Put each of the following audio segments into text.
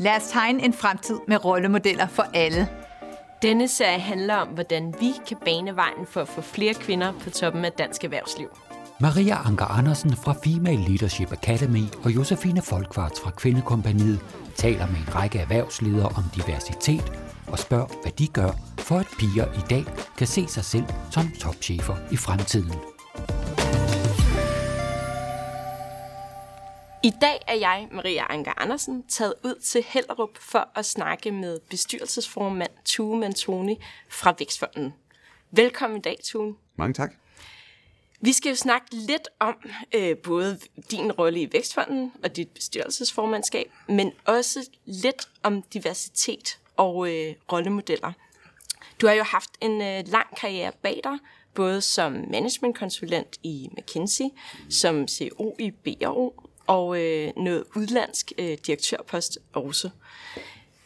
Lad os tegne en fremtid med rollemodeller for alle. Denne serie handler om, hvordan vi kan bane vejen for at få flere kvinder på toppen af dansk erhvervsliv. Maria Anker Andersen fra Female Leadership Academy og Josefine Folkvarts fra Kvindekompaniet taler med en række erhvervsledere om diversitet og spørger, hvad de gør, for at piger i dag kan se sig selv som topchefer i fremtiden. I dag er jeg, Maria Anker Andersen, taget ud til Hellerup for at snakke med bestyrelsesformand Tue Mantoni fra Vækstfonden. Velkommen i dag, Tue. Mange tak. Vi skal jo snakke lidt om øh, både din rolle i Vækstfonden og dit bestyrelsesformandskab, men også lidt om diversitet og øh, rollemodeller. Du har jo haft en øh, lang karriere bag dig, både som managementkonsulent i McKinsey, som CEO i B&O og øh, noget udlandsk øh, direktørpost også.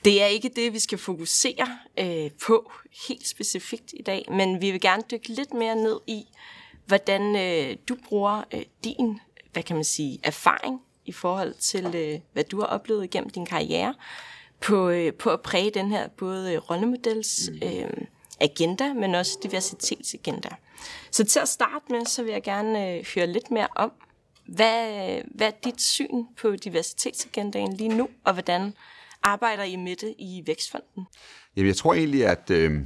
Det er ikke det, vi skal fokusere øh, på helt specifikt i dag, men vi vil gerne dykke lidt mere ned i, hvordan øh, du bruger øh, din, hvad kan man sige, erfaring i forhold til, øh, hvad du har oplevet igennem din karriere, på, øh, på at præge den her både rollemodels øh, agenda, men også diversitetsagenda. Så til at starte med, så vil jeg gerne øh, høre lidt mere om, hvad, hvad er dit syn på diversitetsagendaen lige nu, og hvordan arbejder I med det i Vækstfonden? Jamen, jeg tror egentlig, at øh,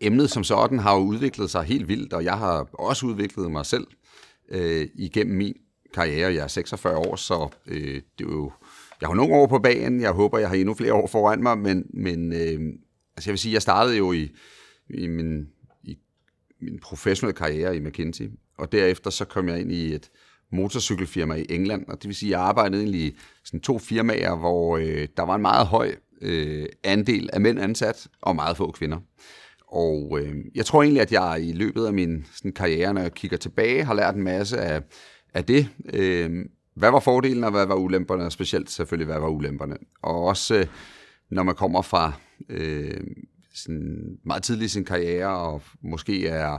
emnet som sådan har jo udviklet sig helt vildt, og jeg har også udviklet mig selv øh, igennem min karriere. Jeg er 46 år, så øh, det er jo, jeg har nogle år på banen. Jeg håber, jeg har endnu flere år foran mig, men, men øh, altså jeg vil sige, jeg startede jo i, i min, i min professionelle karriere i McKinsey, og derefter så kom jeg ind i et motorcykelfirma i England, og det vil sige, at jeg arbejdede egentlig i sådan to firmaer, hvor øh, der var en meget høj øh, andel af mænd ansat, og meget få kvinder. Og øh, jeg tror egentlig, at jeg i løbet af min sådan, karriere, når jeg kigger tilbage, har lært en masse af, af det. Øh, hvad var fordelen, og hvad var ulemperne, og specielt selvfølgelig, hvad var ulemperne. Og også, øh, når man kommer fra øh, sådan meget tidlig i sin karriere, og måske er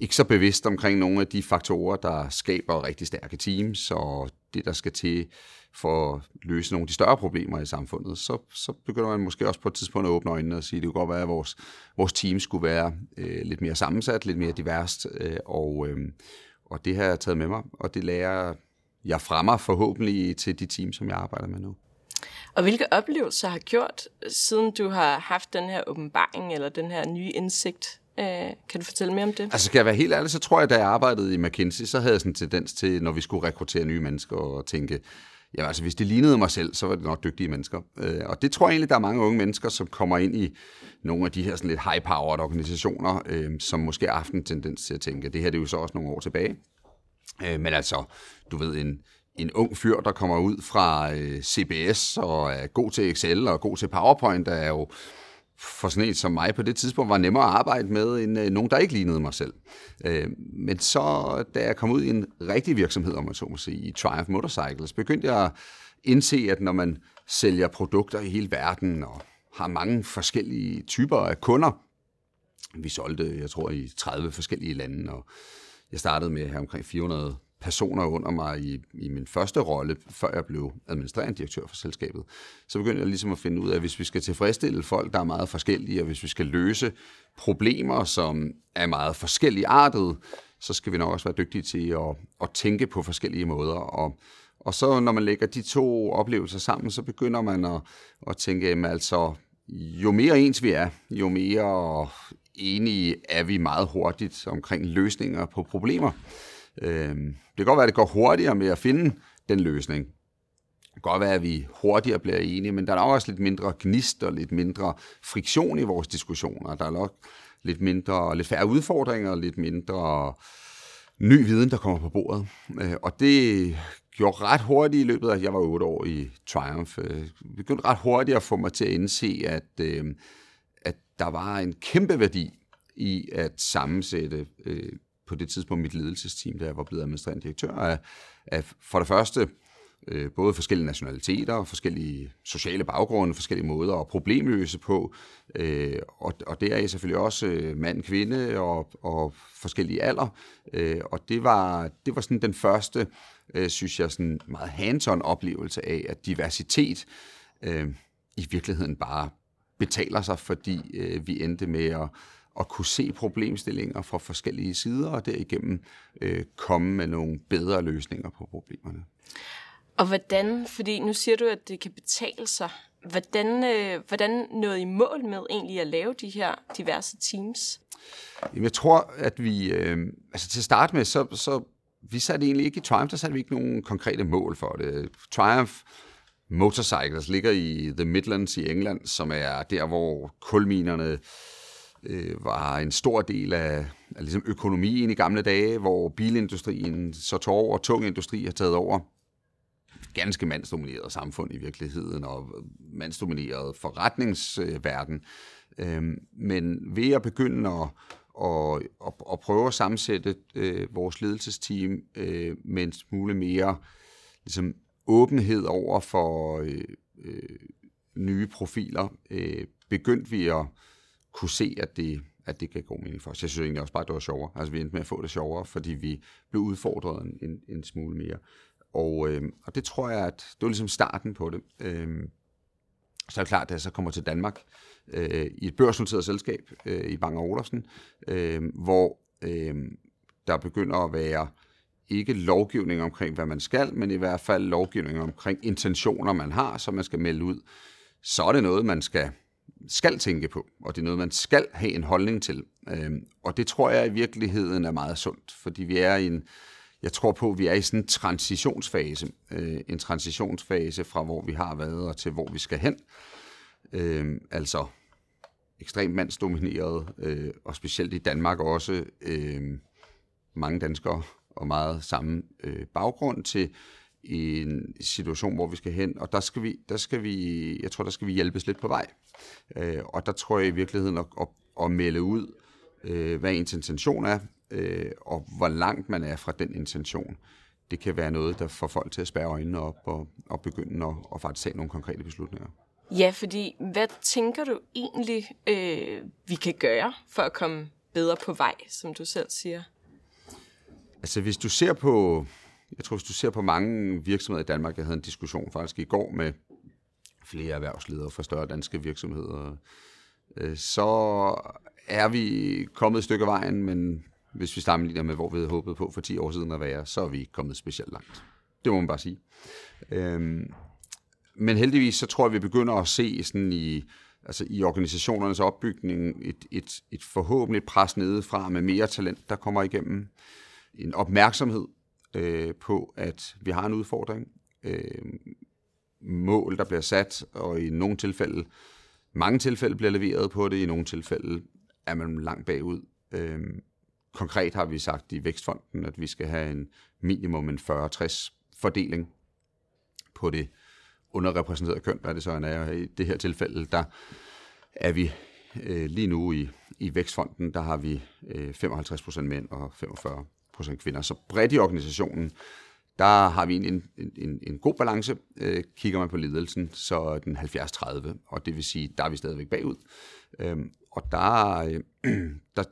ikke så bevidst omkring nogle af de faktorer, der skaber rigtig stærke teams, og det, der skal til for at løse nogle af de større problemer i samfundet, så, så begynder man måske også på et tidspunkt at åbne øjnene og sige, at det kunne godt være, at vores, vores team skulle være øh, lidt mere sammensat, lidt mere diverst, øh, og, øh, og det har jeg taget med mig, og det lærer jeg fremmer forhåbentlig til de teams, som jeg arbejder med nu. Og hvilke oplevelser har gjort, siden du har haft den her åbenbaring, eller den her nye indsigt Øh, kan du fortælle mere om det? Altså, skal jeg være helt ærlig, så tror jeg, da jeg arbejdede i McKinsey, så havde jeg sådan en tendens til, når vi skulle rekruttere nye mennesker, og tænke, ja, altså hvis det lignede mig selv, så var det nok dygtige mennesker. Øh, og det tror jeg egentlig, der er mange unge mennesker, som kommer ind i nogle af de her sådan lidt high-powered organisationer, øh, som måske har haft en tendens til at tænke, det her det er jo så også nogle år tilbage. Øh, men altså, du ved, en, en ung fyr, der kommer ud fra øh, CBS og er god til Excel og god til PowerPoint, der er jo for sådan en som mig på det tidspunkt var nemmere at arbejde med, end øh, nogen, der ikke lignede mig selv. Øh, men så, da jeg kom ud i en rigtig virksomhed, om man så må sige, i Triumph Motorcycles, begyndte jeg at indse, at når man sælger produkter i hele verden, og har mange forskellige typer af kunder, vi solgte, jeg tror, i 30 forskellige lande, og jeg startede med at have omkring 400 personer under mig i, i min første rolle, før jeg blev administrerende direktør for selskabet, så begyndte jeg ligesom at finde ud af, at hvis vi skal tilfredsstille folk, der er meget forskellige, og hvis vi skal løse problemer, som er meget forskellige artet, så skal vi nok også være dygtige til at, at tænke på forskellige måder. Og, og så når man lægger de to oplevelser sammen, så begynder man at, at tænke, jamen altså, jo mere ens vi er, jo mere enige er vi meget hurtigt omkring løsninger på problemer. Øh, det kan godt være, at det går hurtigere med at finde den løsning. Det kan godt være, at vi hurtigere bliver enige, men der er også lidt mindre gnist og lidt mindre friktion i vores diskussioner. Der er nok lidt mindre, lidt færre udfordringer, lidt mindre ny viden, der kommer på bordet. Øh, og det gjorde ret hurtigt i løbet af, jeg var otte år i Triumph, øh, det begyndte ret hurtigt at få mig til at indse, at, øh, at der var en kæmpe værdi i at sammensætte på det tidspunkt mit ledelsesteam, da jeg var blevet administrerende direktør, af, af for det første øh, både forskellige nationaliteter, forskellige sociale baggrunde, forskellige måder at problemløse på, øh, og, og det er selvfølgelig også øh, mand, kvinde og, og forskellige alder, øh, og det var, det var sådan den første, øh, synes jeg, sådan meget hands-on oplevelse af, at diversitet øh, i virkeligheden bare betaler sig, fordi øh, vi endte med at, at kunne se problemstillinger fra forskellige sider, og derigennem øh, komme med nogle bedre løsninger på problemerne. Og hvordan, fordi nu siger du, at det kan betale sig, hvordan, øh, hvordan nåede I mål med egentlig at lave de her diverse teams? Jamen, jeg tror, at vi, øh, altså til at starte med, så, så vi satte egentlig ikke i Triumph, der satte vi ikke nogen konkrete mål for det. Triumph Motorcycles ligger i The Midlands i England, som er der, hvor kulminerne øh, var en stor del af, af ligesom økonomien i gamle dage, hvor bilindustrien så tog over, og tung industri har taget over. Ganske mandsdomineret samfund i virkeligheden, og mandsdomineret forretningsverden. Øh, men ved at begynde at og, og, og prøve at sammensætte øh, vores ledelsesteam øh, med en smule mere ligesom, åbenhed over for øh, øh, nye profiler, øh, begyndte vi at kunne se, at det, at det gav god mening for os. Jeg synes egentlig også bare, at det var sjovere. Altså, vi endte med at få det sjovere, fordi vi blev udfordret en, en, en smule mere. Og, øh, og det tror jeg, at det var ligesom starten på det. Øh, så er det klart, at jeg så kommer til Danmark øh, i et børsnoteret selskab øh, i Bang Olufsen, øh, hvor øh, der begynder at være ikke lovgivning omkring, hvad man skal, men i hvert fald lovgivning omkring intentioner, man har, som man skal melde ud. Så er det noget, man skal, skal tænke på, og det er noget, man skal have en holdning til. Øhm, og det tror jeg i virkeligheden er meget sundt, fordi vi er i en, jeg tror på, at vi er i sådan en transitionsfase. Øh, en transitionsfase fra, hvor vi har været, og til hvor vi skal hen. Øhm, altså ekstremt mandsdomineret, øh, og specielt i Danmark også øhm, mange danskere og meget samme øh, baggrund til en situation, hvor vi skal hen, og der skal vi, der skal vi jeg tror, der skal vi hjælpes lidt på vej. Øh, og der tror jeg i virkeligheden at, at, at melde ud, øh, hvad ens intention er, øh, og hvor langt man er fra den intention. Det kan være noget, der får folk til at spære øjnene op og, og begynde at, at faktisk tage nogle konkrete beslutninger. Ja, fordi hvad tænker du egentlig, øh, vi kan gøre for at komme bedre på vej, som du selv siger? Altså hvis du ser på, jeg tror hvis du ser på mange virksomheder i Danmark, jeg havde en diskussion faktisk i går med flere erhvervsledere fra større danske virksomheder, øh, så er vi kommet et stykke af vejen, men hvis vi sammenligner med, hvor vi havde håbet på for 10 år siden at være, så er vi kommet specielt langt. Det må man bare sige. Øhm, men heldigvis så tror jeg, vi begynder at se sådan i, altså i organisationernes opbygning et, et, et forhåbentlig pres nedefra med mere talent, der kommer igennem. En opmærksomhed øh, på, at vi har en udfordring. Øh, mål, der bliver sat, og i nogle tilfælde, mange tilfælde bliver leveret på det, i nogle tilfælde er man langt bagud. Øh, konkret har vi sagt i Vækstfonden, at vi skal have en minimum en 40-60 fordeling på det underrepræsenterede køn, hvad det så er. I det her tilfælde, der er vi øh, lige nu i, i Vækstfonden, der har vi øh, 55% mænd og 45 kvinder. Så bredt i organisationen, der har vi en, en, en, en god balance. Øh, kigger man på ledelsen, så er den 70-30, og det vil sige, der er vi stadigvæk bagud. Øhm, og der, øh, der,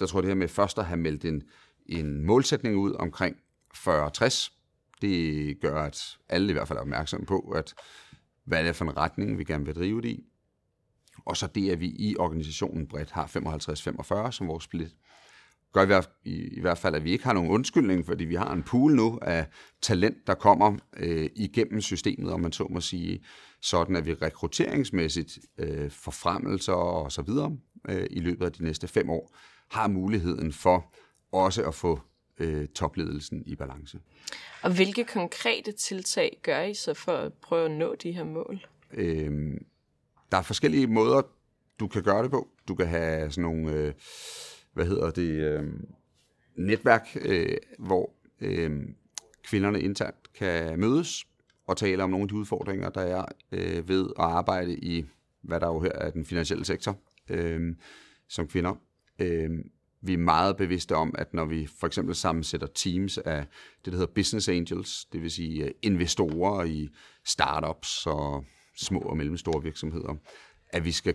der tror jeg det her med først at have meldt en, en målsætning ud omkring 40-60, det gør, at alle i hvert fald er opmærksomme på, at hvad er for en retning, vi gerne vil drive det i. Og så det, at vi i organisationen bredt har 55-45 som vores split, gør i hvert, i, i hvert fald, at vi ikke har nogen undskyldning, fordi vi har en pool nu af talent, der kommer øh, igennem systemet, om man så må sige, sådan at vi rekrutteringsmæssigt, øh, forfremmelser og så videre øh, i løbet af de næste fem år, har muligheden for også at få øh, topledelsen i balance. Og hvilke konkrete tiltag gør I så for at prøve at nå de her mål? Øh, der er forskellige måder, du kan gøre det på. Du kan have sådan nogle, øh, hvad hedder det, øh, netværk, øh, hvor øh, kvinderne internt kan mødes og tale om nogle af de udfordringer, der er øh, ved at arbejde i, hvad der jo her er den finansielle sektor, øh, som kvinder. Øh, vi er meget bevidste om, at når vi for eksempel sammensætter teams af det, der hedder business angels, det vil sige øh, investorer i startups og små og mellemstore virksomheder, at vi skal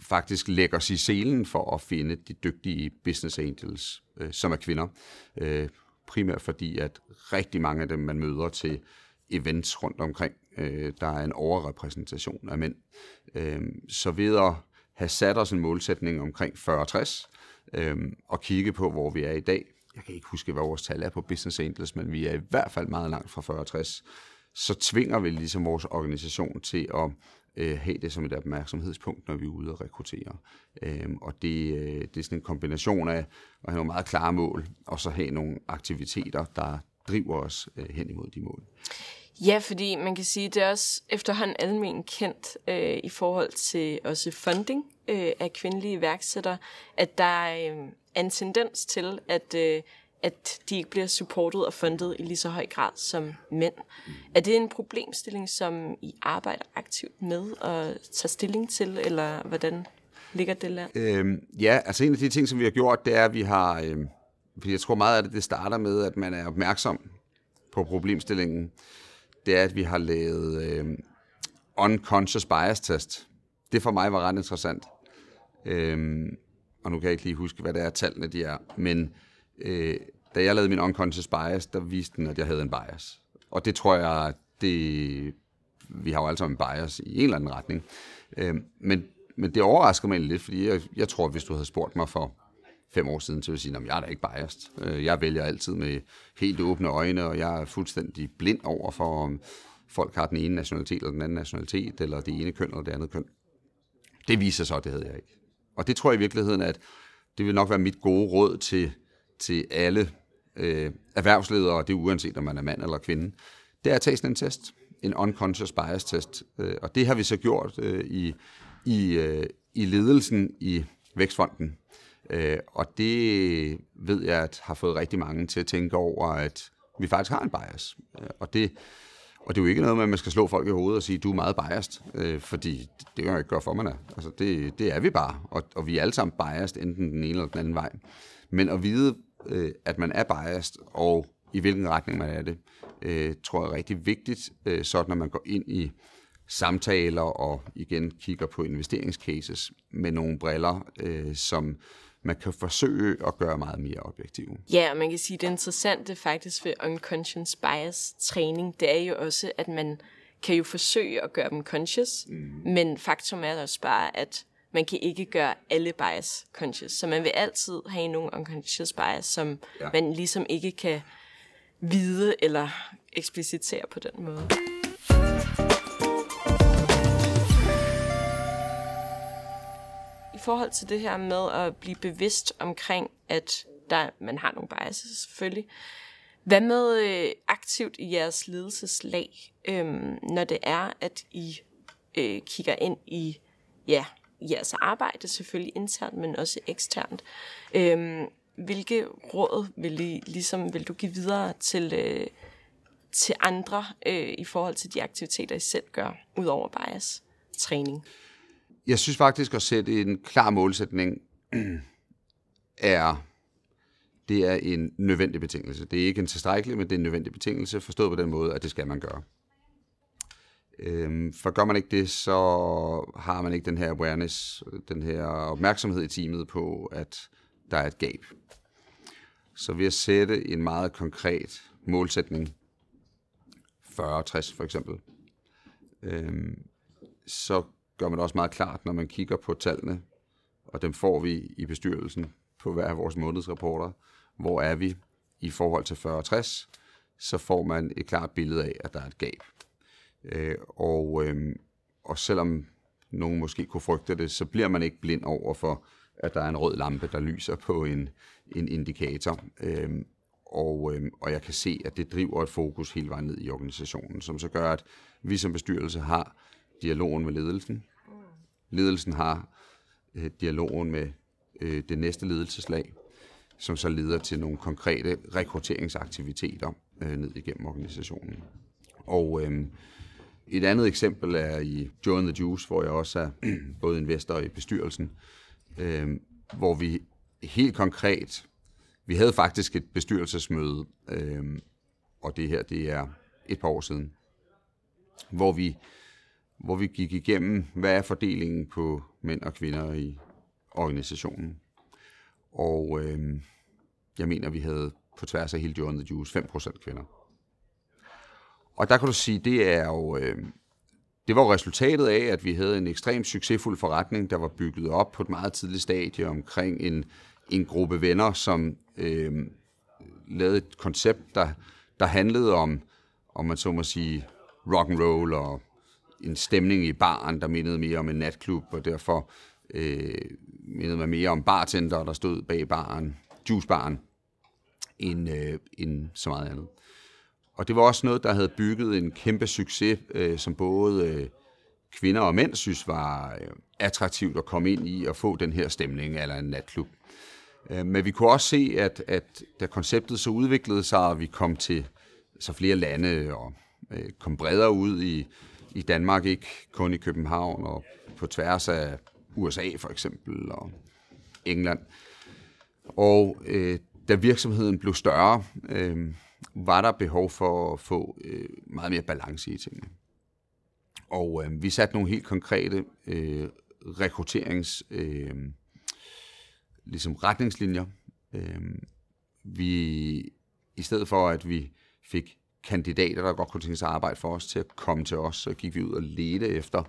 faktisk lægger sig i selen for at finde de dygtige business angels, øh, som er kvinder. Øh, primært fordi, at rigtig mange af dem, man møder til events rundt omkring, øh, der er en overrepræsentation af mænd. Øh, så ved at have sat os en målsætning omkring 40-60, øh, og kigge på, hvor vi er i dag. Jeg kan ikke huske, hvad vores tal er på Business Angels, men vi er i hvert fald meget langt fra 40-60. Så tvinger vi ligesom vores organisation til at øh, have det som et opmærksomhedspunkt, når vi er ude og rekruttere. Øhm, og det, øh, det er sådan en kombination af at have nogle meget klare mål, og så have nogle aktiviteter, der driver os øh, hen imod de mål. Ja, fordi man kan sige, det er også efterhånden almen kendt øh, i forhold til også funding øh, af kvindelige iværksættere, at der øh, er en tendens til, at, øh, at de ikke bliver supportet og fundet i lige så høj grad som mænd. Er det en problemstilling, som I arbejder aktivt med at tage stilling til, eller hvordan ligger det land? Øhm, ja, altså en af de ting, som vi har gjort, det er, at vi har... Øhm, fordi jeg tror meget af det, det starter med, at man er opmærksom på problemstillingen det er, at vi har lavet øhm, unconscious bias test. Det for mig var ret interessant. Øhm, og nu kan jeg ikke lige huske, hvad det er, tallene de er. Men øh, da jeg lavede min unconscious bias, der viste den, at jeg havde en bias. Og det tror jeg, det, vi har jo altså en bias i en eller anden retning. Øh, men, men det overrasker mig lidt, fordi jeg, jeg tror, hvis du havde spurgt mig for fem år siden, så ville jeg sige, at jeg er da ikke biased. Øh, jeg vælger altid med helt åbne øjne, og jeg er fuldstændig blind over for, om folk har den ene nationalitet eller den anden nationalitet, eller det ene køn eller det andet køn. Det viser sig, at det havde jeg ikke. Og det tror jeg i virkeligheden, at det vil nok være mit gode råd til, til alle øh, erhvervsledere, og det er uanset om man er mand eller kvinde, det er at tage sådan en test, en unconscious bias test. Øh, og det har vi så gjort øh, i, i, øh, i ledelsen i Vækstfonden. Øh, og det ved jeg, at har fået rigtig mange til at tænke over, at vi faktisk har en bias. Øh, og det, og det er jo ikke noget med, at man skal slå folk i hovedet og sige, du er meget biased, øh, fordi det kan man ikke gøre for, man er. Altså, det, det er vi bare, og, og vi er alle sammen biased, enten den ene eller den anden vej. Men at vide, øh, at man er biased, og i hvilken retning man er det, øh, tror jeg er rigtig vigtigt, øh, sådan når man går ind i samtaler og igen kigger på investeringscases med nogle briller, øh, som man kan forsøge at gøre meget mere objektive. Ja, og man kan sige, at det interessante faktisk ved unconscious bias træning, det er jo også, at man kan jo forsøge at gøre dem conscious, mm. men faktum er også bare, at man kan ikke gøre alle bias conscious. Så man vil altid have nogle unconscious bias, som ja. man ligesom ikke kan vide eller eksplicitere på den måde. forhold til det her med at blive bevidst omkring, at der, man har nogle biases selvfølgelig. Hvad med øh, aktivt i jeres ledelseslag, øh, når det er, at I øh, kigger ind i ja, jeres arbejde, selvfølgelig internt, men også eksternt. Øhm, hvilke råd vil, I, ligesom, vil du give videre til, øh, til andre øh, i forhold til de aktiviteter, I selv gør, ud over bias træning? jeg synes faktisk at sætte en klar målsætning er det er en nødvendig betingelse. Det er ikke en tilstrækkelig, men det er en nødvendig betingelse, forstået på den måde, at det skal man gøre. Øhm, for gør man ikke det, så har man ikke den her awareness, den her opmærksomhed i teamet på, at der er et gab. Så ved at sætte en meget konkret målsætning, 40-60 for eksempel, øhm, så gør man også meget klart, når man kigger på tallene, og dem får vi i bestyrelsen på hver af vores månedsrapporter. Hvor er vi i forhold til 40-60? Så får man et klart billede af, at der er et gab. Øh, og, øh, og selvom nogen måske kunne frygte det, så bliver man ikke blind over for, at der er en rød lampe, der lyser på en, en indikator. Øh, og, øh, og jeg kan se, at det driver et fokus hele vejen ned i organisationen, som så gør, at vi som bestyrelse har dialogen med ledelsen, Ledelsen har øh, dialogen med øh, det næste ledelseslag, som så leder til nogle konkrete rekrutteringsaktiviteter øh, ned igennem organisationen. Og øh, et andet eksempel er i Joe and the Juice, hvor jeg også er både investor i bestyrelsen, øh, hvor vi helt konkret, vi havde faktisk et bestyrelsesmøde, øh, og det her det er et par år siden, hvor vi hvor vi gik igennem, hvad er fordelingen på mænd og kvinder i organisationen. Og øh, jeg mener, vi havde på tværs af hele Joe the Juice 5% kvinder. Og der kan du sige, det er jo... Øh, det var jo resultatet af, at vi havde en ekstremt succesfuld forretning, der var bygget op på et meget tidligt stadie omkring en, en gruppe venner, som øh, lavede et koncept, der, der handlede om, om man så må sige, rock and roll og en stemning i baren, der mindede mere om en natklub, og derfor øh, mindede man mere om bartender, der stod bag baren, juicebaren, end, øh, end så meget andet. Og det var også noget, der havde bygget en kæmpe succes, øh, som både øh, kvinder og mænd synes var øh, attraktivt at komme ind i og få den her stemning eller en natklub. Øh, men vi kunne også se, at, at da konceptet så udviklede sig, og vi kom til så flere lande og øh, kom bredere ud i, i Danmark, ikke kun i København og på tværs af USA for eksempel og England. Og øh, da virksomheden blev større, øh, var der behov for at få øh, meget mere balance i tingene. Og øh, vi satte nogle helt konkrete øh, rekrutterings øh, ligesom retningslinjer. Øh, vi, I stedet for, at vi fik kandidater, der godt kunne tænke sig at arbejde for os, til at komme til os, så gik vi ud og ledte efter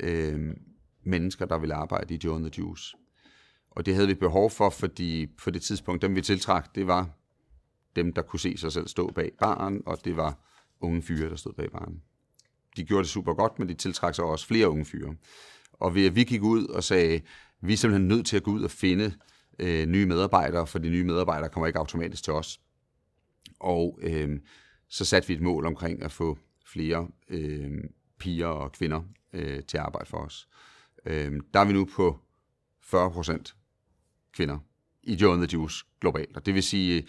øh, mennesker, der ville arbejde i Joe and the Juice. Og det havde vi behov for, fordi på det tidspunkt, dem vi tiltrak, det var dem, der kunne se sig selv stå bag baren, og det var unge fyre, der stod bag baren. De gjorde det super godt, men de tiltrak sig også flere unge fyre. Og vi, vi gik ud og sagde, vi er simpelthen nødt til at gå ud og finde øh, nye medarbejdere, for de nye medarbejdere kommer ikke automatisk til os. Og øh, så satte vi et mål omkring at få flere øh, piger og kvinder øh, til at arbejde for os. Øh, der er vi nu på 40 procent kvinder i Joe the Juice globalt. Og det vil sige,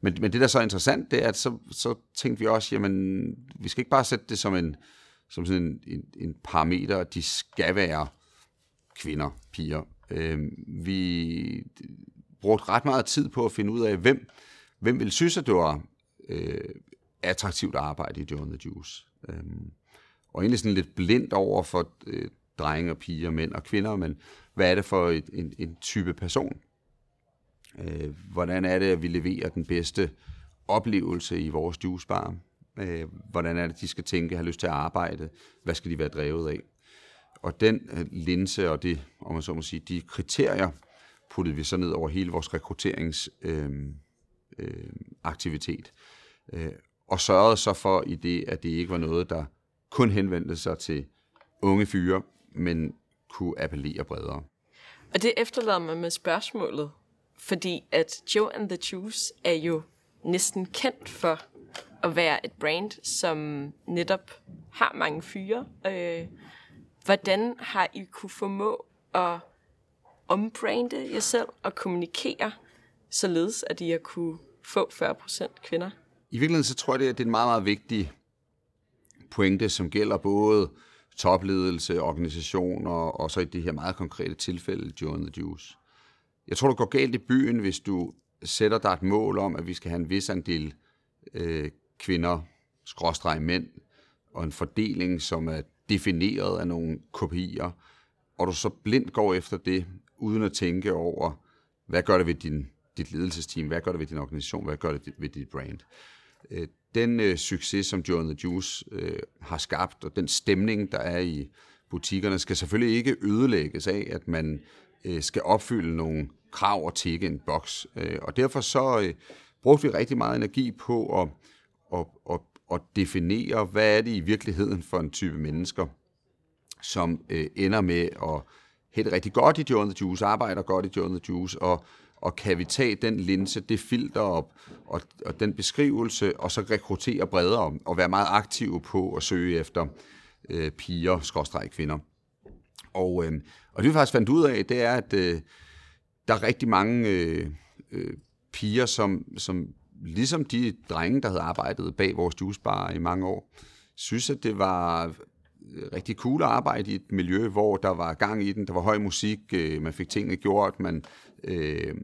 men, men det der er så interessant, det er, at så, så tænkte vi også, jamen, vi skal ikke bare sætte det som en, som sådan en, en, en parameter, at de skal være kvinder, piger. Øh, vi brugte ret meget tid på at finde ud af, hvem, hvem ville synes, at det var øh, attraktivt at arbejde i Joe the Juice. Øh, og egentlig sådan lidt blindt over for øh, drenge og piger, mænd og kvinder, men hvad er det for et, en, en type person? Øh, hvordan er det, at vi leverer den bedste oplevelse i vores juicebar? Øh, hvordan er det, de skal tænke, have lyst til at arbejde? Hvad skal de være drevet af? Og den øh, linse og det, om man så må sige, de kriterier, puttede vi så ned over hele vores rekrutteringsaktivitet. Øh, øh, øh, og sørgede så for i det, at det ikke var noget, der kun henvendte sig til unge fyre, men kunne appellere bredere. Og det efterlader mig med spørgsmålet, fordi at Joe and the Juice er jo næsten kendt for at være et brand, som netop har mange fyre. Øh, hvordan har I kunne formå at ombrande jer selv og kommunikere, således at I har kunne få 40% kvinder? I virkeligheden så tror jeg, det er en meget, meget vigtig pointe, som gælder både topledelse, organisationer og så i det her meget konkrete tilfælde, Joe and the Juice. Jeg tror, det går galt i byen, hvis du sætter dig et mål om, at vi skal have en vis andel øh, kvinder, skråstreg mænd, og en fordeling, som er defineret af nogle kopier, og du så blindt går efter det, uden at tænke over, hvad gør det ved din, dit ledelsesteam, hvad gør det ved din organisation, hvad gør det ved dit brand. Øh, den øh, succes, som Joe the Juice øh, har skabt, og den stemning, der er i butikkerne, skal selvfølgelig ikke ødelægges af, at man øh, skal opfylde nogle krav og tække en boks. Øh, og derfor så øh, brugte vi rigtig meget energi på at, at, at, at definere, hvad er det i virkeligheden for en type mennesker, som øh, ender med at hætte rigtig godt i Joe the Juice, arbejder godt i Joe the Juice, og, og kan vi tage den linse, det filter op, og, og den beskrivelse, og så rekruttere bredere, og være meget aktive på at søge efter øh, piger, skråstreg kvinder. Og, øh, og det vi faktisk fandt ud af, det er, at øh, der er rigtig mange øh, øh, piger, som, som ligesom de drenge, der havde arbejdet bag vores juicebar i mange år, synes, at det var øh, rigtig cool at arbejde i et miljø, hvor der var gang i den, der var høj musik, øh, man fik tingene gjort, man øh,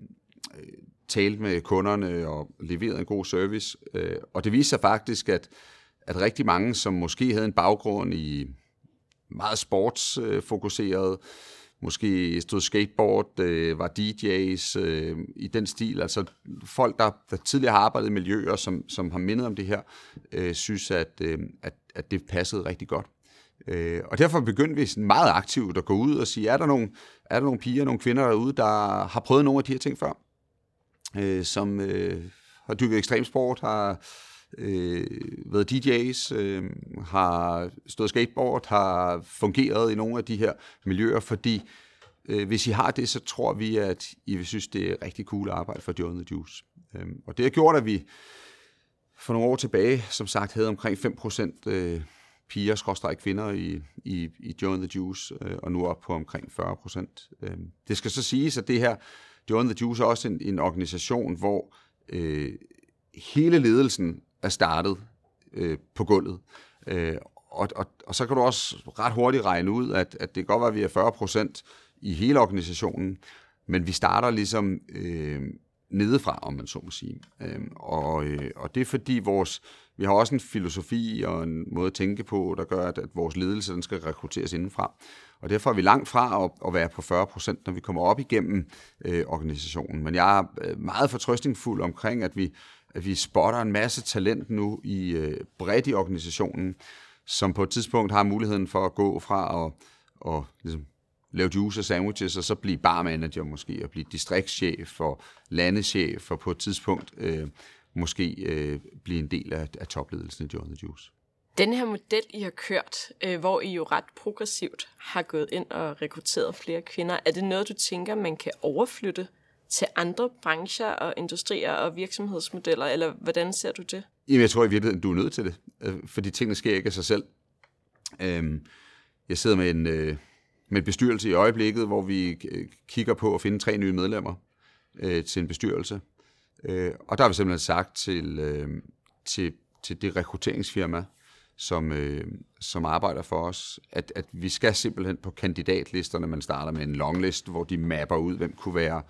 øh, talte med kunderne og leverede en god service. Øh, og det viste sig faktisk, at, at rigtig mange, som måske havde en baggrund i meget sportsfokuseret, måske stod skateboard, øh, var DJ's øh, i den stil. Altså folk, der, der tidligere har arbejdet i miljøer, som, som har mindet om det her, øh, synes, at, øh, at, at det passede rigtig godt. Øh, og derfor begyndte vi sådan meget aktivt at gå ud og sige, er der nogle, er der nogle piger, nogle kvinder derude, der har prøvet nogle af de her ting før? Øh, som øh, har dykket ekstremsport, har øh, været DJ's, øh, har stået skateboard, har fungeret i nogle af de her miljøer, fordi øh, hvis I har det, så tror vi, at I vil synes, det er rigtig cool arbejde for Joe the Juice. Øh, og det har gjort, at vi for nogle år tilbage, som sagt, havde omkring 5% øh, piger, skråstrej kvinder i, i, i Join the Juice, øh, og nu op på omkring 40%. Øh, det skal så siges, at det her, Join the Juice er også en, en organisation, hvor øh, hele ledelsen er startet øh, på gulvet. Øh, og, og, og så kan du også ret hurtigt regne ud, at, at det kan godt være, at vi er 40 procent i hele organisationen, men vi starter ligesom øh, nedefra, om man så må sige. Øh, og, øh, og det er fordi vores, vi har også en filosofi og en måde at tænke på, der gør, at, at vores ledelse den skal rekrutteres indenfra. Og derfor er vi langt fra at, at være på 40 procent, når vi kommer op igennem øh, organisationen. Men jeg er øh, meget fortrøstningsfuld omkring, at vi at vi spotter en masse talent nu i øh, bredt i organisationen, som på et tidspunkt har muligheden for at gå fra at, at ligesom, lave juice og sandwiches, og så blive barmanager måske, og blive distriktschef og landeschef, og på et tidspunkt øh, måske øh, blive en del af, af topledelsen i John the Juice. Den her model, I har kørt, øh, hvor I jo ret progressivt har gået ind og rekrutteret flere kvinder, er det noget, du tænker, man kan overflytte til andre brancher og industrier og virksomhedsmodeller, eller hvordan ser du det? Jamen, jeg tror i virkeligheden, du er nødt til det, øh, fordi tingene sker ikke af sig selv. Øhm, jeg sidder med en, øh, med en bestyrelse i øjeblikket, hvor vi øh, kigger på at finde tre nye medlemmer til en bestyrelse. Og der har vi simpelthen sagt til, til, til det rekrutteringsfirma, som, som arbejder for os, at, at vi skal simpelthen på kandidatlisterne, man starter med en longlist, hvor de mapper ud, hvem kunne være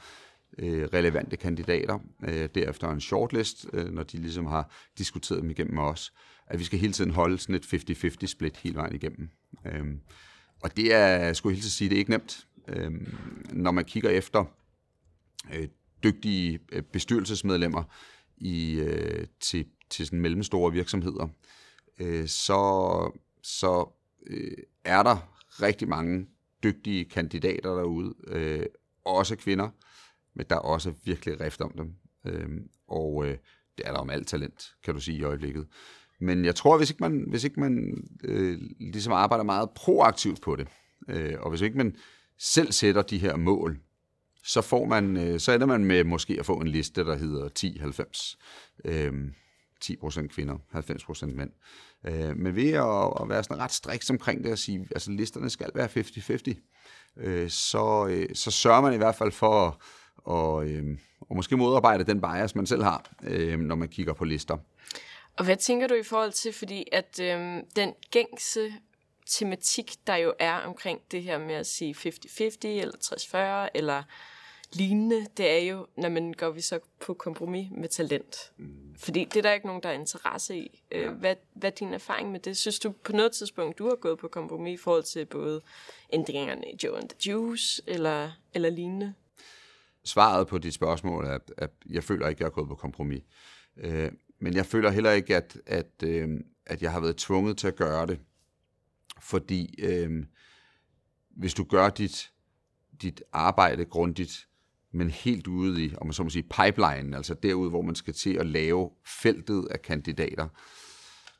øh, relevante kandidater, øh, derefter en shortlist, øh, når de ligesom har diskuteret dem igennem os, at vi skal hele tiden holde sådan et 50-50 split hele vejen igennem. Øh, og det er, skulle jeg helt sige, det er ikke nemt. Øh, når man kigger efter øh, dygtige øh, bestyrelsesmedlemmer i, øh, til, til sådan mellemstore virksomheder, øh, så, så øh, er der rigtig mange dygtige kandidater derude, øh, også kvinder, men der er også virkelig rift om dem. Øhm, og øh, det er der om alt talent, kan du sige i øjeblikket. Men jeg tror, hvis ikke man, hvis ikke man øh, ligesom arbejder meget proaktivt på det, øh, og hvis ikke man selv sætter de her mål, så, får man, øh, så ender man med måske at få en liste, der hedder 10-90. Øh, 10% kvinder, 90% mænd. Øh, men ved at, at være sådan ret striks omkring det og sige, altså listerne skal være 50-50, øh, så, øh, så sørger man i hvert fald for at og, øh, og måske modarbejde den bias, man selv har, øh, når man kigger på lister. Og hvad tænker du i forhold til, fordi at øh, den gængse tematik, der jo er omkring det her med at sige 50-50 eller 60-40 eller lignende, det er jo, når man går vi så på kompromis med talent. Mm. Fordi det er der ikke nogen, der er interesse i. Øh, hvad, hvad er din erfaring med det? Synes du på noget tidspunkt, du har gået på kompromis i forhold til både ændringerne i Joe and the Juice eller, eller lignende? Svaret på dit spørgsmål er, at jeg føler ikke, at jeg er gået på kompromis. Øh, men jeg føler heller ikke, at, at, øh, at jeg har været tvunget til at gøre det. Fordi øh, hvis du gør dit, dit arbejde grundigt, men helt ude i, om man så må sige, pipeline, altså derude, hvor man skal til at lave feltet af kandidater.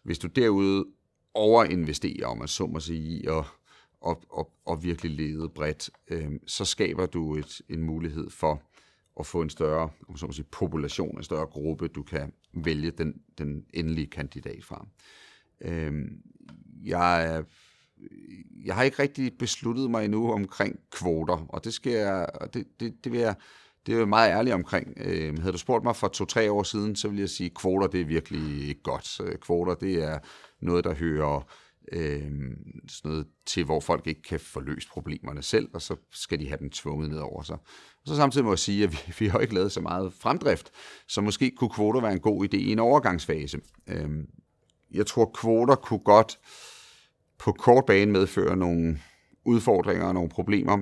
Hvis du derude overinvesterer, om man så må sige, og og, og, og virkelig lede bredt, øh, så skaber du et, en mulighed for at få en større så sige, population, en større gruppe, du kan vælge den, den endelige kandidat fra. Øh, jeg, jeg har ikke rigtig besluttet mig endnu omkring kvoter, og det skal jeg, det, det, det vil jeg, det er jeg meget ærlig omkring. Øh, havde du spurgt mig for to-tre år siden, så ville jeg sige, at kvoter det er virkelig ikke godt. Kvoter det er noget, der hører øh, sådan noget til, hvor folk ikke kan få løst problemerne selv, og så skal de have dem tvunget ned over sig. Og så samtidig må jeg sige, at vi, vi har ikke lavet så meget fremdrift, så måske kunne kvoter være en god idé i en overgangsfase. Øh, jeg tror, kvoter kunne godt på kort bane medføre nogle udfordringer og nogle problemer,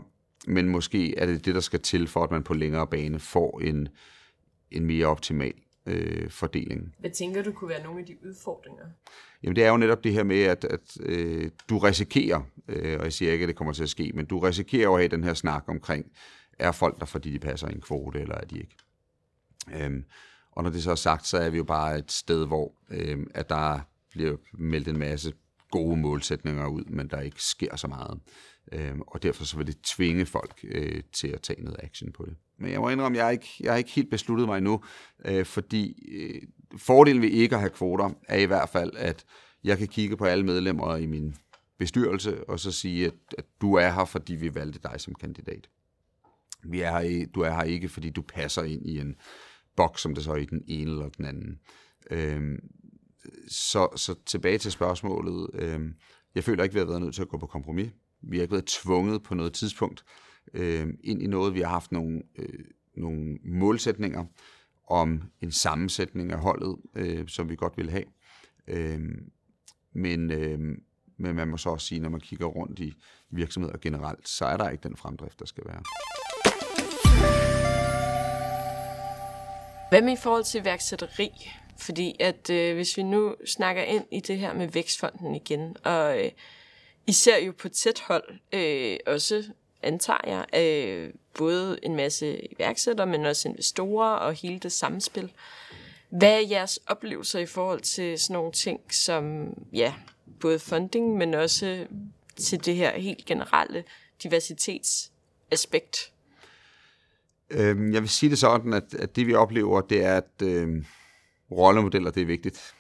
men måske er det det, der skal til for, at man på længere bane får en, en mere optimal øh, fordeling. Hvad tænker du kunne være nogle af de udfordringer? Jamen det er jo netop det her med, at, at øh, du risikerer, øh, og jeg siger ikke, at det kommer til at ske, men du risikerer jo at have den her snak omkring, er folk der, fordi de passer en kvote, eller er de ikke? Øhm, og når det så er sagt, så er vi jo bare et sted, hvor øh, at der bliver meldt en masse gode målsætninger ud, men der ikke sker så meget. Øh, og derfor så vil det tvinge folk øh, til at tage noget action på det. Men jeg må indrømme, jeg ikke, jeg har ikke helt besluttet mig endnu, øh, fordi øh, fordelen ved ikke at have kvoter er i hvert fald, at jeg kan kigge på alle medlemmer i min bestyrelse og så sige, at, at du er her, fordi vi valgte dig som kandidat. Vi er her, du er her ikke, fordi du passer ind i en boks, som det så er i den ene eller den anden. Øhm, så, så tilbage til spørgsmålet. Øhm, jeg føler ikke, vi har været nødt til at gå på kompromis. Vi har ikke været tvunget på noget tidspunkt øh, ind i noget. Vi har haft nogle, øh, nogle målsætninger om en sammensætning af holdet, øh, som vi godt vil have. Øh, men, øh, men man må så også sige, når man kigger rundt i virksomheder generelt, så er der ikke den fremdrift, der skal være. Hvad med i forhold til værksætteri? Fordi at øh, hvis vi nu snakker ind i det her med Vækstfonden igen, og øh, i ser jo på tæt hold øh, også, antager jeg, øh, både en masse iværksættere, men også investorer og hele det samspil. Hvad er jeres oplevelser i forhold til sådan nogle ting som, ja, både funding, men også til det her helt generelle diversitetsaspekt? Øhm, jeg vil sige det sådan, at, at det vi oplever, det er, at øh, rollemodeller, det er vigtigt.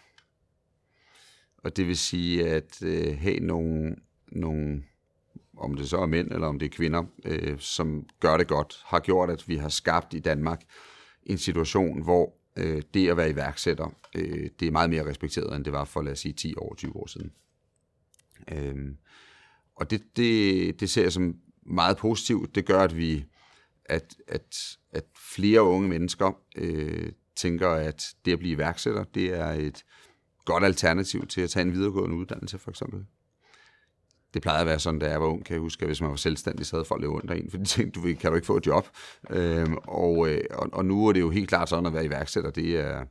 Og det vil sige at øh, have nogle, nogle, om det så er mænd eller om det er kvinder, øh, som gør det godt, har gjort, at vi har skabt i Danmark en situation, hvor øh, det at være iværksætter, øh, det er meget mere respekteret, end det var for, lad os sige, 10 år, 20 år siden. Øh, og det, det, det ser jeg som meget positivt. Det gør, at vi at, at, at flere unge mennesker øh, tænker, at det at blive iværksætter, det er et godt alternativ til at tage en videregående uddannelse, for eksempel. Det plejede at være sådan, da jeg var ung, kan jeg huske, at hvis man var selvstændig, så havde folk løbet under en, for de tænkte, du kan du ikke få et job. Øhm, og, øh, og, og nu er det jo helt klart sådan, at være iværksætter, det er,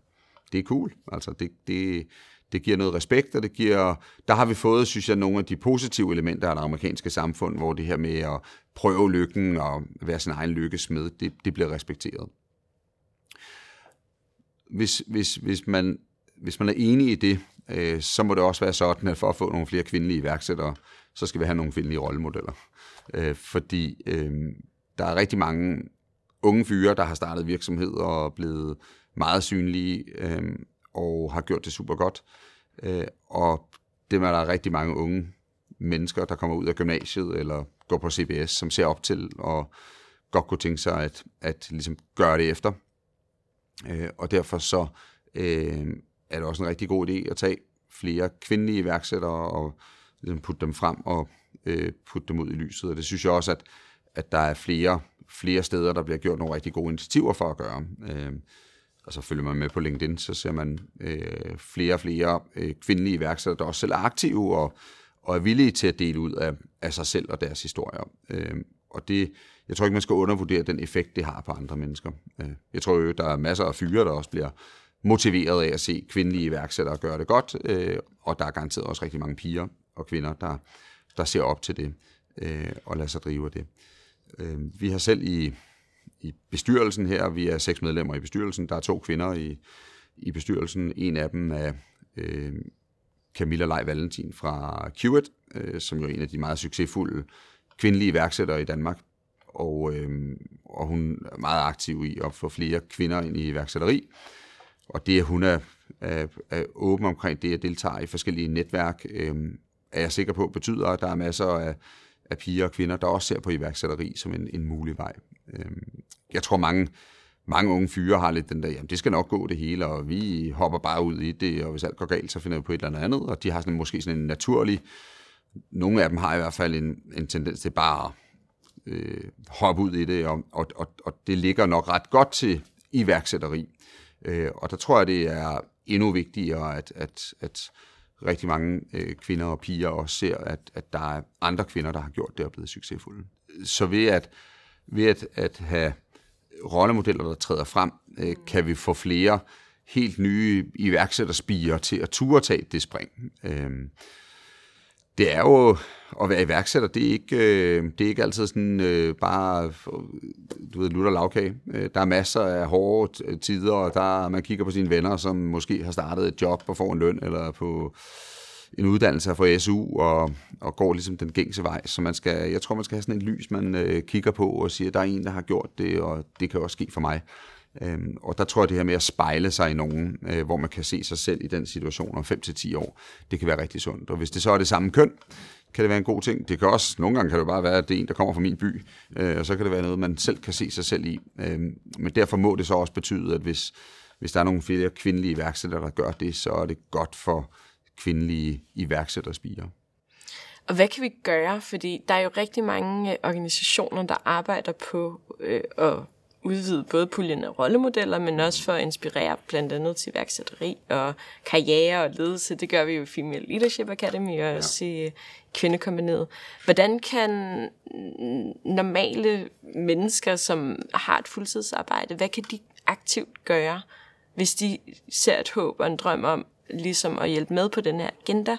det er cool. Altså, det, det, det giver noget respekt, og det giver, der har vi fået, synes jeg, nogle af de positive elementer af det amerikanske samfund, hvor det her med at prøve lykken og være sin egen lykkesmed, det, det bliver respekteret. Hvis, hvis, hvis, man, hvis man er enig i det, øh, så må det også være sådan, at for at få nogle flere kvindelige iværksættere, så skal vi have nogle kvindelige rollemodeller. Øh, fordi øh, der er rigtig mange unge fyre, der har startet virksomheder og blevet meget synlige, øh, og har gjort det super godt. Øh, og det er der rigtig mange unge mennesker, der kommer ud af gymnasiet eller går på CBS, som ser op til og godt kunne tænke sig at, at ligesom gøre det efter. Øh, og derfor så øh, er det også en rigtig god idé at tage flere kvindelige iværksættere og ligesom putte dem frem og øh, putte dem ud i lyset. Og det synes jeg også, at, at der er flere, flere steder, der bliver gjort nogle rigtig gode initiativer for at gøre. Øh, og så følger man med på LinkedIn, så ser man øh, flere og flere øh, kvindelige iværksættere, der også selv er aktive og, og er villige til at dele ud af, af sig selv og deres historier. Øh, og det, jeg tror ikke, man skal undervurdere den effekt, det har på andre mennesker. Øh, jeg tror jo, der er masser af fyre, der også bliver motiveret af at se kvindelige iværksættere gøre det godt, øh, og der er garanteret også rigtig mange piger og kvinder, der, der ser op til det øh, og lader sig drive af det. Øh, vi har selv i i bestyrelsen her. Vi er seks medlemmer i bestyrelsen. Der er to kvinder i, i bestyrelsen. En af dem er øh, Camilla Lej Valentin fra Qt, øh, som jo er en af de meget succesfulde kvindelige iværksættere i Danmark. Og, øh, og hun er meget aktiv i at få flere kvinder ind i iværksætteri. Og det, at hun er, er, er åben omkring det, at deltager i forskellige netværk, øh, er jeg sikker på, betyder, at der er masser af, af piger og kvinder, der også ser på iværksætteri som en, en mulig vej. Øh, jeg tror, mange, mange unge fyre har lidt den der, jamen det skal nok gå det hele, og vi hopper bare ud i det, og hvis alt går galt, så finder vi på et eller andet, og de har sådan, måske sådan en naturlig, nogle af dem har i hvert fald en, en tendens til bare at øh, hoppe ud i det, og, og, og, og det ligger nok ret godt til iværksætteri. Øh, og der tror jeg, det er endnu vigtigere, at, at, at rigtig mange øh, kvinder og piger også ser, at, at der er andre kvinder, der har gjort det og blevet succesfulde. så ved at, ved at, at have rollemodeller, der træder frem, øh, kan vi få flere helt nye iværksætterspiger til at turde tage det spring. Øh, det er jo at være iværksætter, det er ikke, øh, det er ikke altid sådan øh, bare, du ved, lutter lavkage. Øh, der er masser af hårde tider, og der man kigger på sine venner, som måske har startet et job og får en løn, eller på en uddannelse og får SU, og, og går ligesom den gængse vej. Så man skal, jeg tror, man skal have sådan en lys, man øh, kigger på og siger, der er en, der har gjort det, og det kan også ske for mig. Øhm, og der tror jeg, det her med at spejle sig i nogen, øh, hvor man kan se sig selv i den situation om 5-10 år, det kan være rigtig sundt. Og hvis det så er det samme køn, kan det være en god ting. Det kan også, nogle gange kan det bare være, at det er en, der kommer fra min by, øh, og så kan det være noget, man selv kan se sig selv i. Øh, men derfor må det så også betyde, at hvis, hvis der er nogle flere kvindelige iværksættere, der gør det, så er det godt for kvindelige iværksætterspiger. Og hvad kan vi gøre? Fordi der er jo rigtig mange øh, organisationer, der arbejder på øh, at udvide både puljen af rollemodeller, men også for at inspirere blandt andet til værksætteri og karriere og ledelse. Det gør vi jo i Female Leadership Academy og ja. også i Kvindekompaniet. Hvordan kan normale mennesker, som har et fuldtidsarbejde, hvad kan de aktivt gøre, hvis de ser et håb og en drøm om ligesom at hjælpe med på den her agenda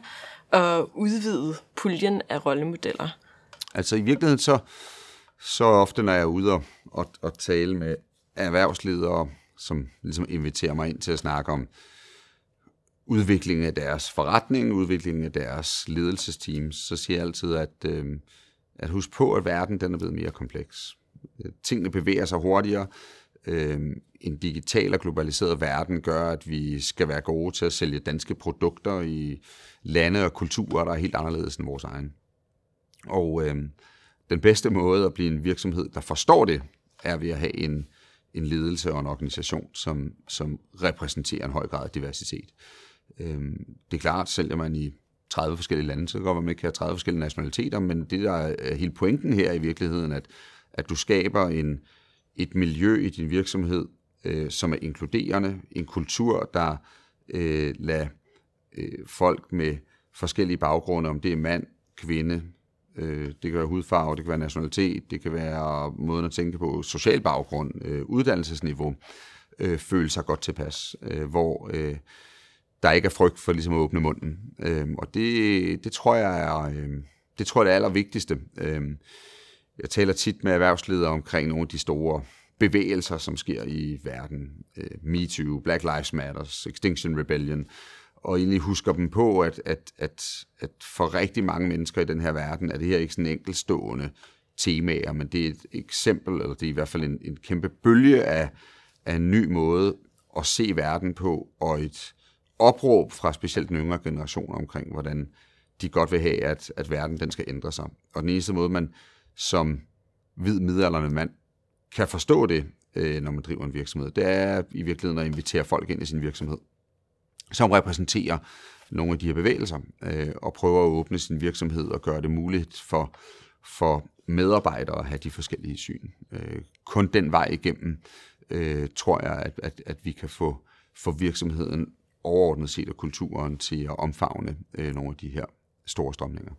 og udvide puljen af rollemodeller? Altså i virkeligheden så, så ofte, når jeg er ude og, og, og tale med erhvervsledere, som ligesom inviterer mig ind til at snakke om udviklingen af deres forretning, udviklingen af deres ledelsesteams, så siger jeg altid, at, øh, at husk på, at verden den er blevet mere kompleks. Tingene bevæger sig hurtigere. Øh, en digital og globaliseret verden gør, at vi skal være gode til at sælge danske produkter i lande og kulturer, der er helt anderledes end vores egen. Og øh, den bedste måde at blive en virksomhed, der forstår det, er ved at have en, en ledelse og en organisation, som, som repræsenterer en høj grad af diversitet. Øhm, det er klart, sælger man i 30 forskellige lande, så kan man ikke have 30 forskellige nationaliteter, men det der er hele pointen her i virkeligheden, at, at du skaber en, et miljø i din virksomhed, øh, som er inkluderende, en kultur, der øh, lader øh, folk med forskellige baggrunde, om det er mand, kvinde, øh, det kan være hudfarve, det kan være nationalitet, det kan være måden at tænke på, social baggrund, øh, uddannelsesniveau, øh, føle sig godt tilpas, øh, hvor øh, der ikke er frygt for ligesom at åbne munden. Øh, og det, det tror jeg er øh, det tror jeg er det allervigtigste. Øh, jeg taler tit med erhvervsledere omkring nogle af de store bevægelser, som sker i verden. Øh, MeToo, Black Lives Matter, Extinction Rebellion, og egentlig husker dem på, at, at, at, at for rigtig mange mennesker i den her verden, er det her ikke sådan enkeltstående temaer, men det er et eksempel, eller det er i hvert fald en, en kæmpe bølge af, af en ny måde at se verden på, og et opråb fra specielt den yngre generation omkring, hvordan de godt vil have, at, at verden den skal ændre sig. Og den eneste måde, man som hvid midalderne mand kan forstå det, øh, når man driver en virksomhed, det er i virkeligheden at invitere folk ind i sin virksomhed, som repræsenterer nogle af de her bevægelser, øh, og prøver at åbne sin virksomhed og gøre det muligt for, for medarbejdere at have de forskellige syn. Øh, kun den vej igennem, øh, tror jeg, at, at, at vi kan få, få virksomheden overordnet set og kulturen til at omfavne øh, nogle af de her store strømninger.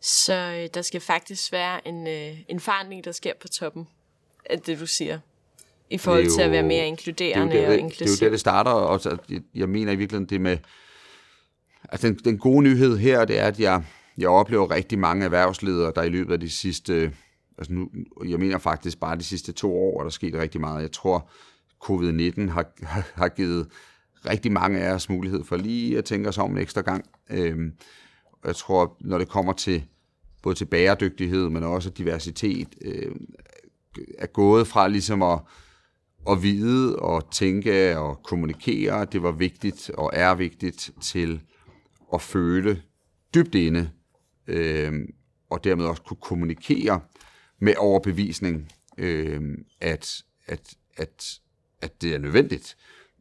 Så øh, der skal faktisk være en, øh, en forandring, der sker på toppen af det, du siger, i forhold jo, til at være mere inkluderende det det, og inklusiv. Det er jo der, det starter, og så, jeg, jeg mener i virkeligheden det med, altså den, den gode nyhed her, det er, at jeg, jeg oplever rigtig mange erhvervsledere, der i løbet af de sidste, altså nu, jeg mener faktisk bare de sidste to år, er der sket rigtig meget. Jeg tror, covid-19 har, har, har givet rigtig mange af os mulighed for lige at tænke os om en ekstra gang. Øhm, jeg tror, når det kommer til både til bæredygtighed, men også diversitet, øh, er gået fra ligesom at, at vide og tænke og kommunikere, det var vigtigt og er vigtigt til at føle dybt inde, øh, og dermed også kunne kommunikere med overbevisning, øh, at, at, at, at det er nødvendigt.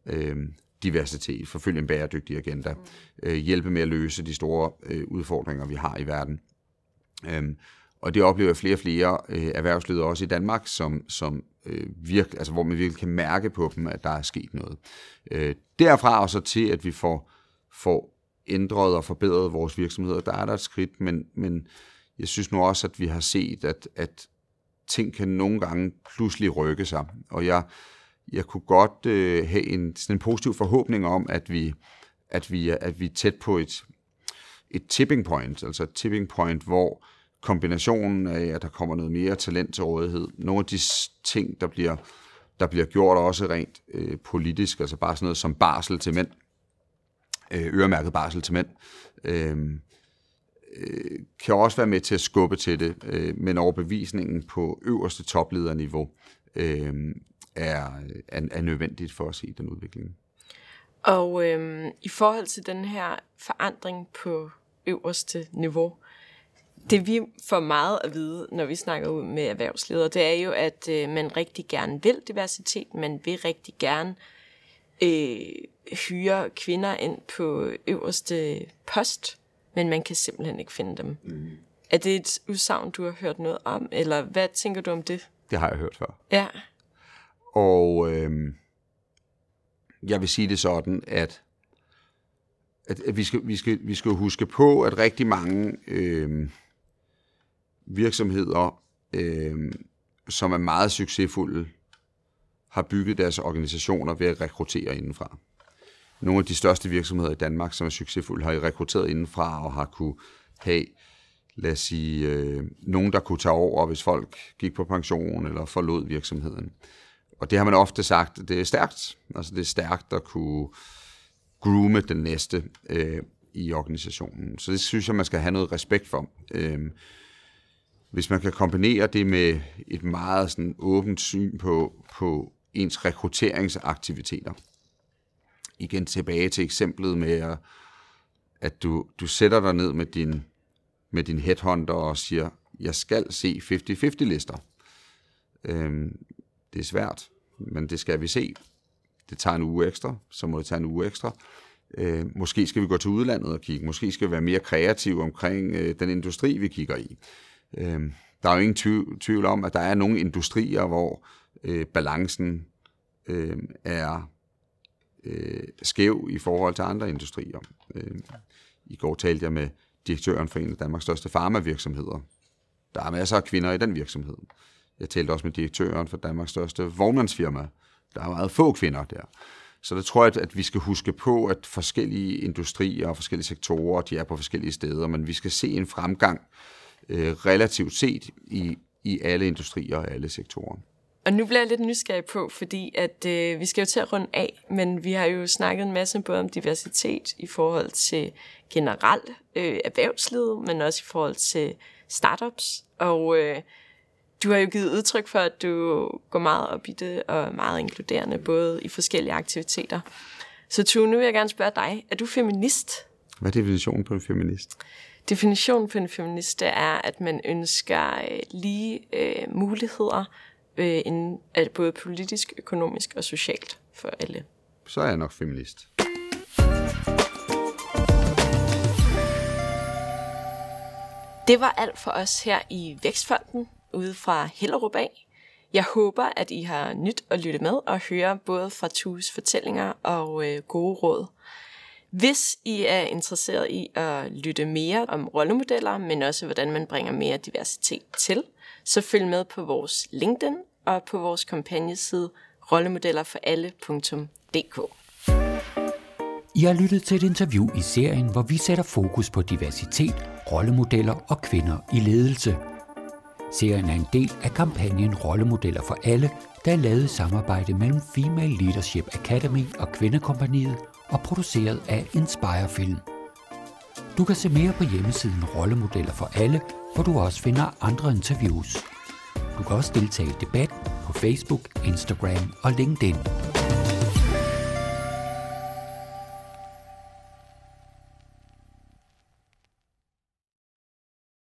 Øh, diversitet, forfølge en bæredygtig agenda, øh, hjælpe med at løse de store øh, udfordringer, vi har i verden. Øh, og det oplever flere og flere øh, erhvervsledere også i Danmark, som, som øh, virke, altså hvor man virkelig kan mærke på dem, at der er sket noget. Øh, derfra og så til, at vi får, får ændret og forbedret vores virksomheder, der er der et skridt, men, men jeg synes nu også, at vi har set, at, at ting kan nogle gange pludselig rykke sig. Og jeg, jeg kunne godt øh, have en, sådan en positiv forhåbning om, at vi, at vi, at vi er tæt på et, et tipping point, altså et tipping point, hvor kombinationen af, at der kommer noget mere talent til rådighed, nogle af de ting, der bliver, der bliver gjort også rent øh, politisk, altså bare sådan noget som barsel til mænd, øh, øremærket barsel til mænd, øh, øh, kan også være med til at skubbe til det, øh, men overbevisningen på øverste toplederniveau øh, er, er, er nødvendigt for at se den udvikling. Og øh, i forhold til den her forandring på øverste niveau, det vi får meget at vide, når vi snakker ud med erhvervsledere, det er jo, at øh, man rigtig gerne vil diversitet, man vil rigtig gerne øh, hyre kvinder ind på øverste post, men man kan simpelthen ikke finde dem. Mm. Er det et udsagn, du har hørt noget om, eller hvad tænker du om det? Det har jeg hørt før. Ja. Og øh, jeg vil sige det sådan, at, at, at vi, skal, vi, skal, vi skal huske på, at rigtig mange øh, virksomheder, øh, som er meget succesfulde, har bygget deres organisationer ved at rekruttere indenfra. Nogle af de største virksomheder i Danmark, som er succesfulde, har rekrutteret indenfra og har kunne have, lad os sige, øh, nogen, der kunne tage over, hvis folk gik på pension eller forlod virksomheden. Og det har man ofte sagt, det er stærkt. Altså det er stærkt at kunne groome den næste øh, i organisationen. Så det synes jeg, man skal have noget respekt for. Øh, hvis man kan kombinere det med et meget sådan åbent syn på, på ens rekrutteringsaktiviteter. Igen tilbage til eksemplet med, at du, du sætter dig ned med din, med din headhunter og siger, jeg skal se 50-50 lister. Øhm, det er svært, men det skal vi se. Det tager en uge ekstra, så må det tage en uge ekstra. Øh, måske skal vi gå til udlandet og kigge. Måske skal vi være mere kreative omkring øh, den industri, vi kigger i. Øh, der er jo ingen tvivl, tvivl om, at der er nogle industrier, hvor øh, balancen øh, er øh, skæv i forhold til andre industrier. Øh, I går talte jeg med direktøren for en af Danmarks største farmavirksomheder. Der er masser af kvinder i den virksomhed. Jeg talte også med direktøren for Danmarks største vognmandsfirma. Der er meget få kvinder der. Så der tror jeg, at vi skal huske på, at forskellige industrier og forskellige sektorer, de er på forskellige steder, men vi skal se en fremgang øh, relativt set i, i alle industrier og alle sektorer. Og nu bliver jeg lidt nysgerrig på, fordi at øh, vi skal jo til at runde af, men vi har jo snakket en masse både om diversitet i forhold til generelt øh, erhvervslivet, men også i forhold til startups. Og øh, du har jo givet udtryk for, at du går meget op i det, og er meget inkluderende, både i forskellige aktiviteter. Så Tue, nu vil jeg gerne spørge dig, er du feminist? Hvad er definitionen på en feminist? Definitionen på en feminist det er, at man ønsker øh, lige øh, muligheder, øh, inden, altså både politisk, økonomisk og socialt for alle. Så er jeg nok feminist. Det var alt for os her i Vækstfonden ude fra Hellerup af. Jeg håber, at I har nyt at lytte med og høre både fra Tues fortællinger og øh, gode råd. Hvis I er interesseret i at lytte mere om rollemodeller, men også hvordan man bringer mere diversitet til, så følg med på vores LinkedIn og på vores kampagneside rollemodellerforalle.dk. I har lyttet til et interview i serien, hvor vi sætter fokus på diversitet, rollemodeller og kvinder i ledelse. Serien er en del af kampagnen Rollemodeller for alle, der er lavet i samarbejde mellem Female Leadership Academy og Kvindekompaniet og produceret af Inspire Film. Du kan se mere på hjemmesiden Rollemodeller for alle, hvor du også finder andre interviews. Du kan også deltage i debat på Facebook, Instagram og LinkedIn.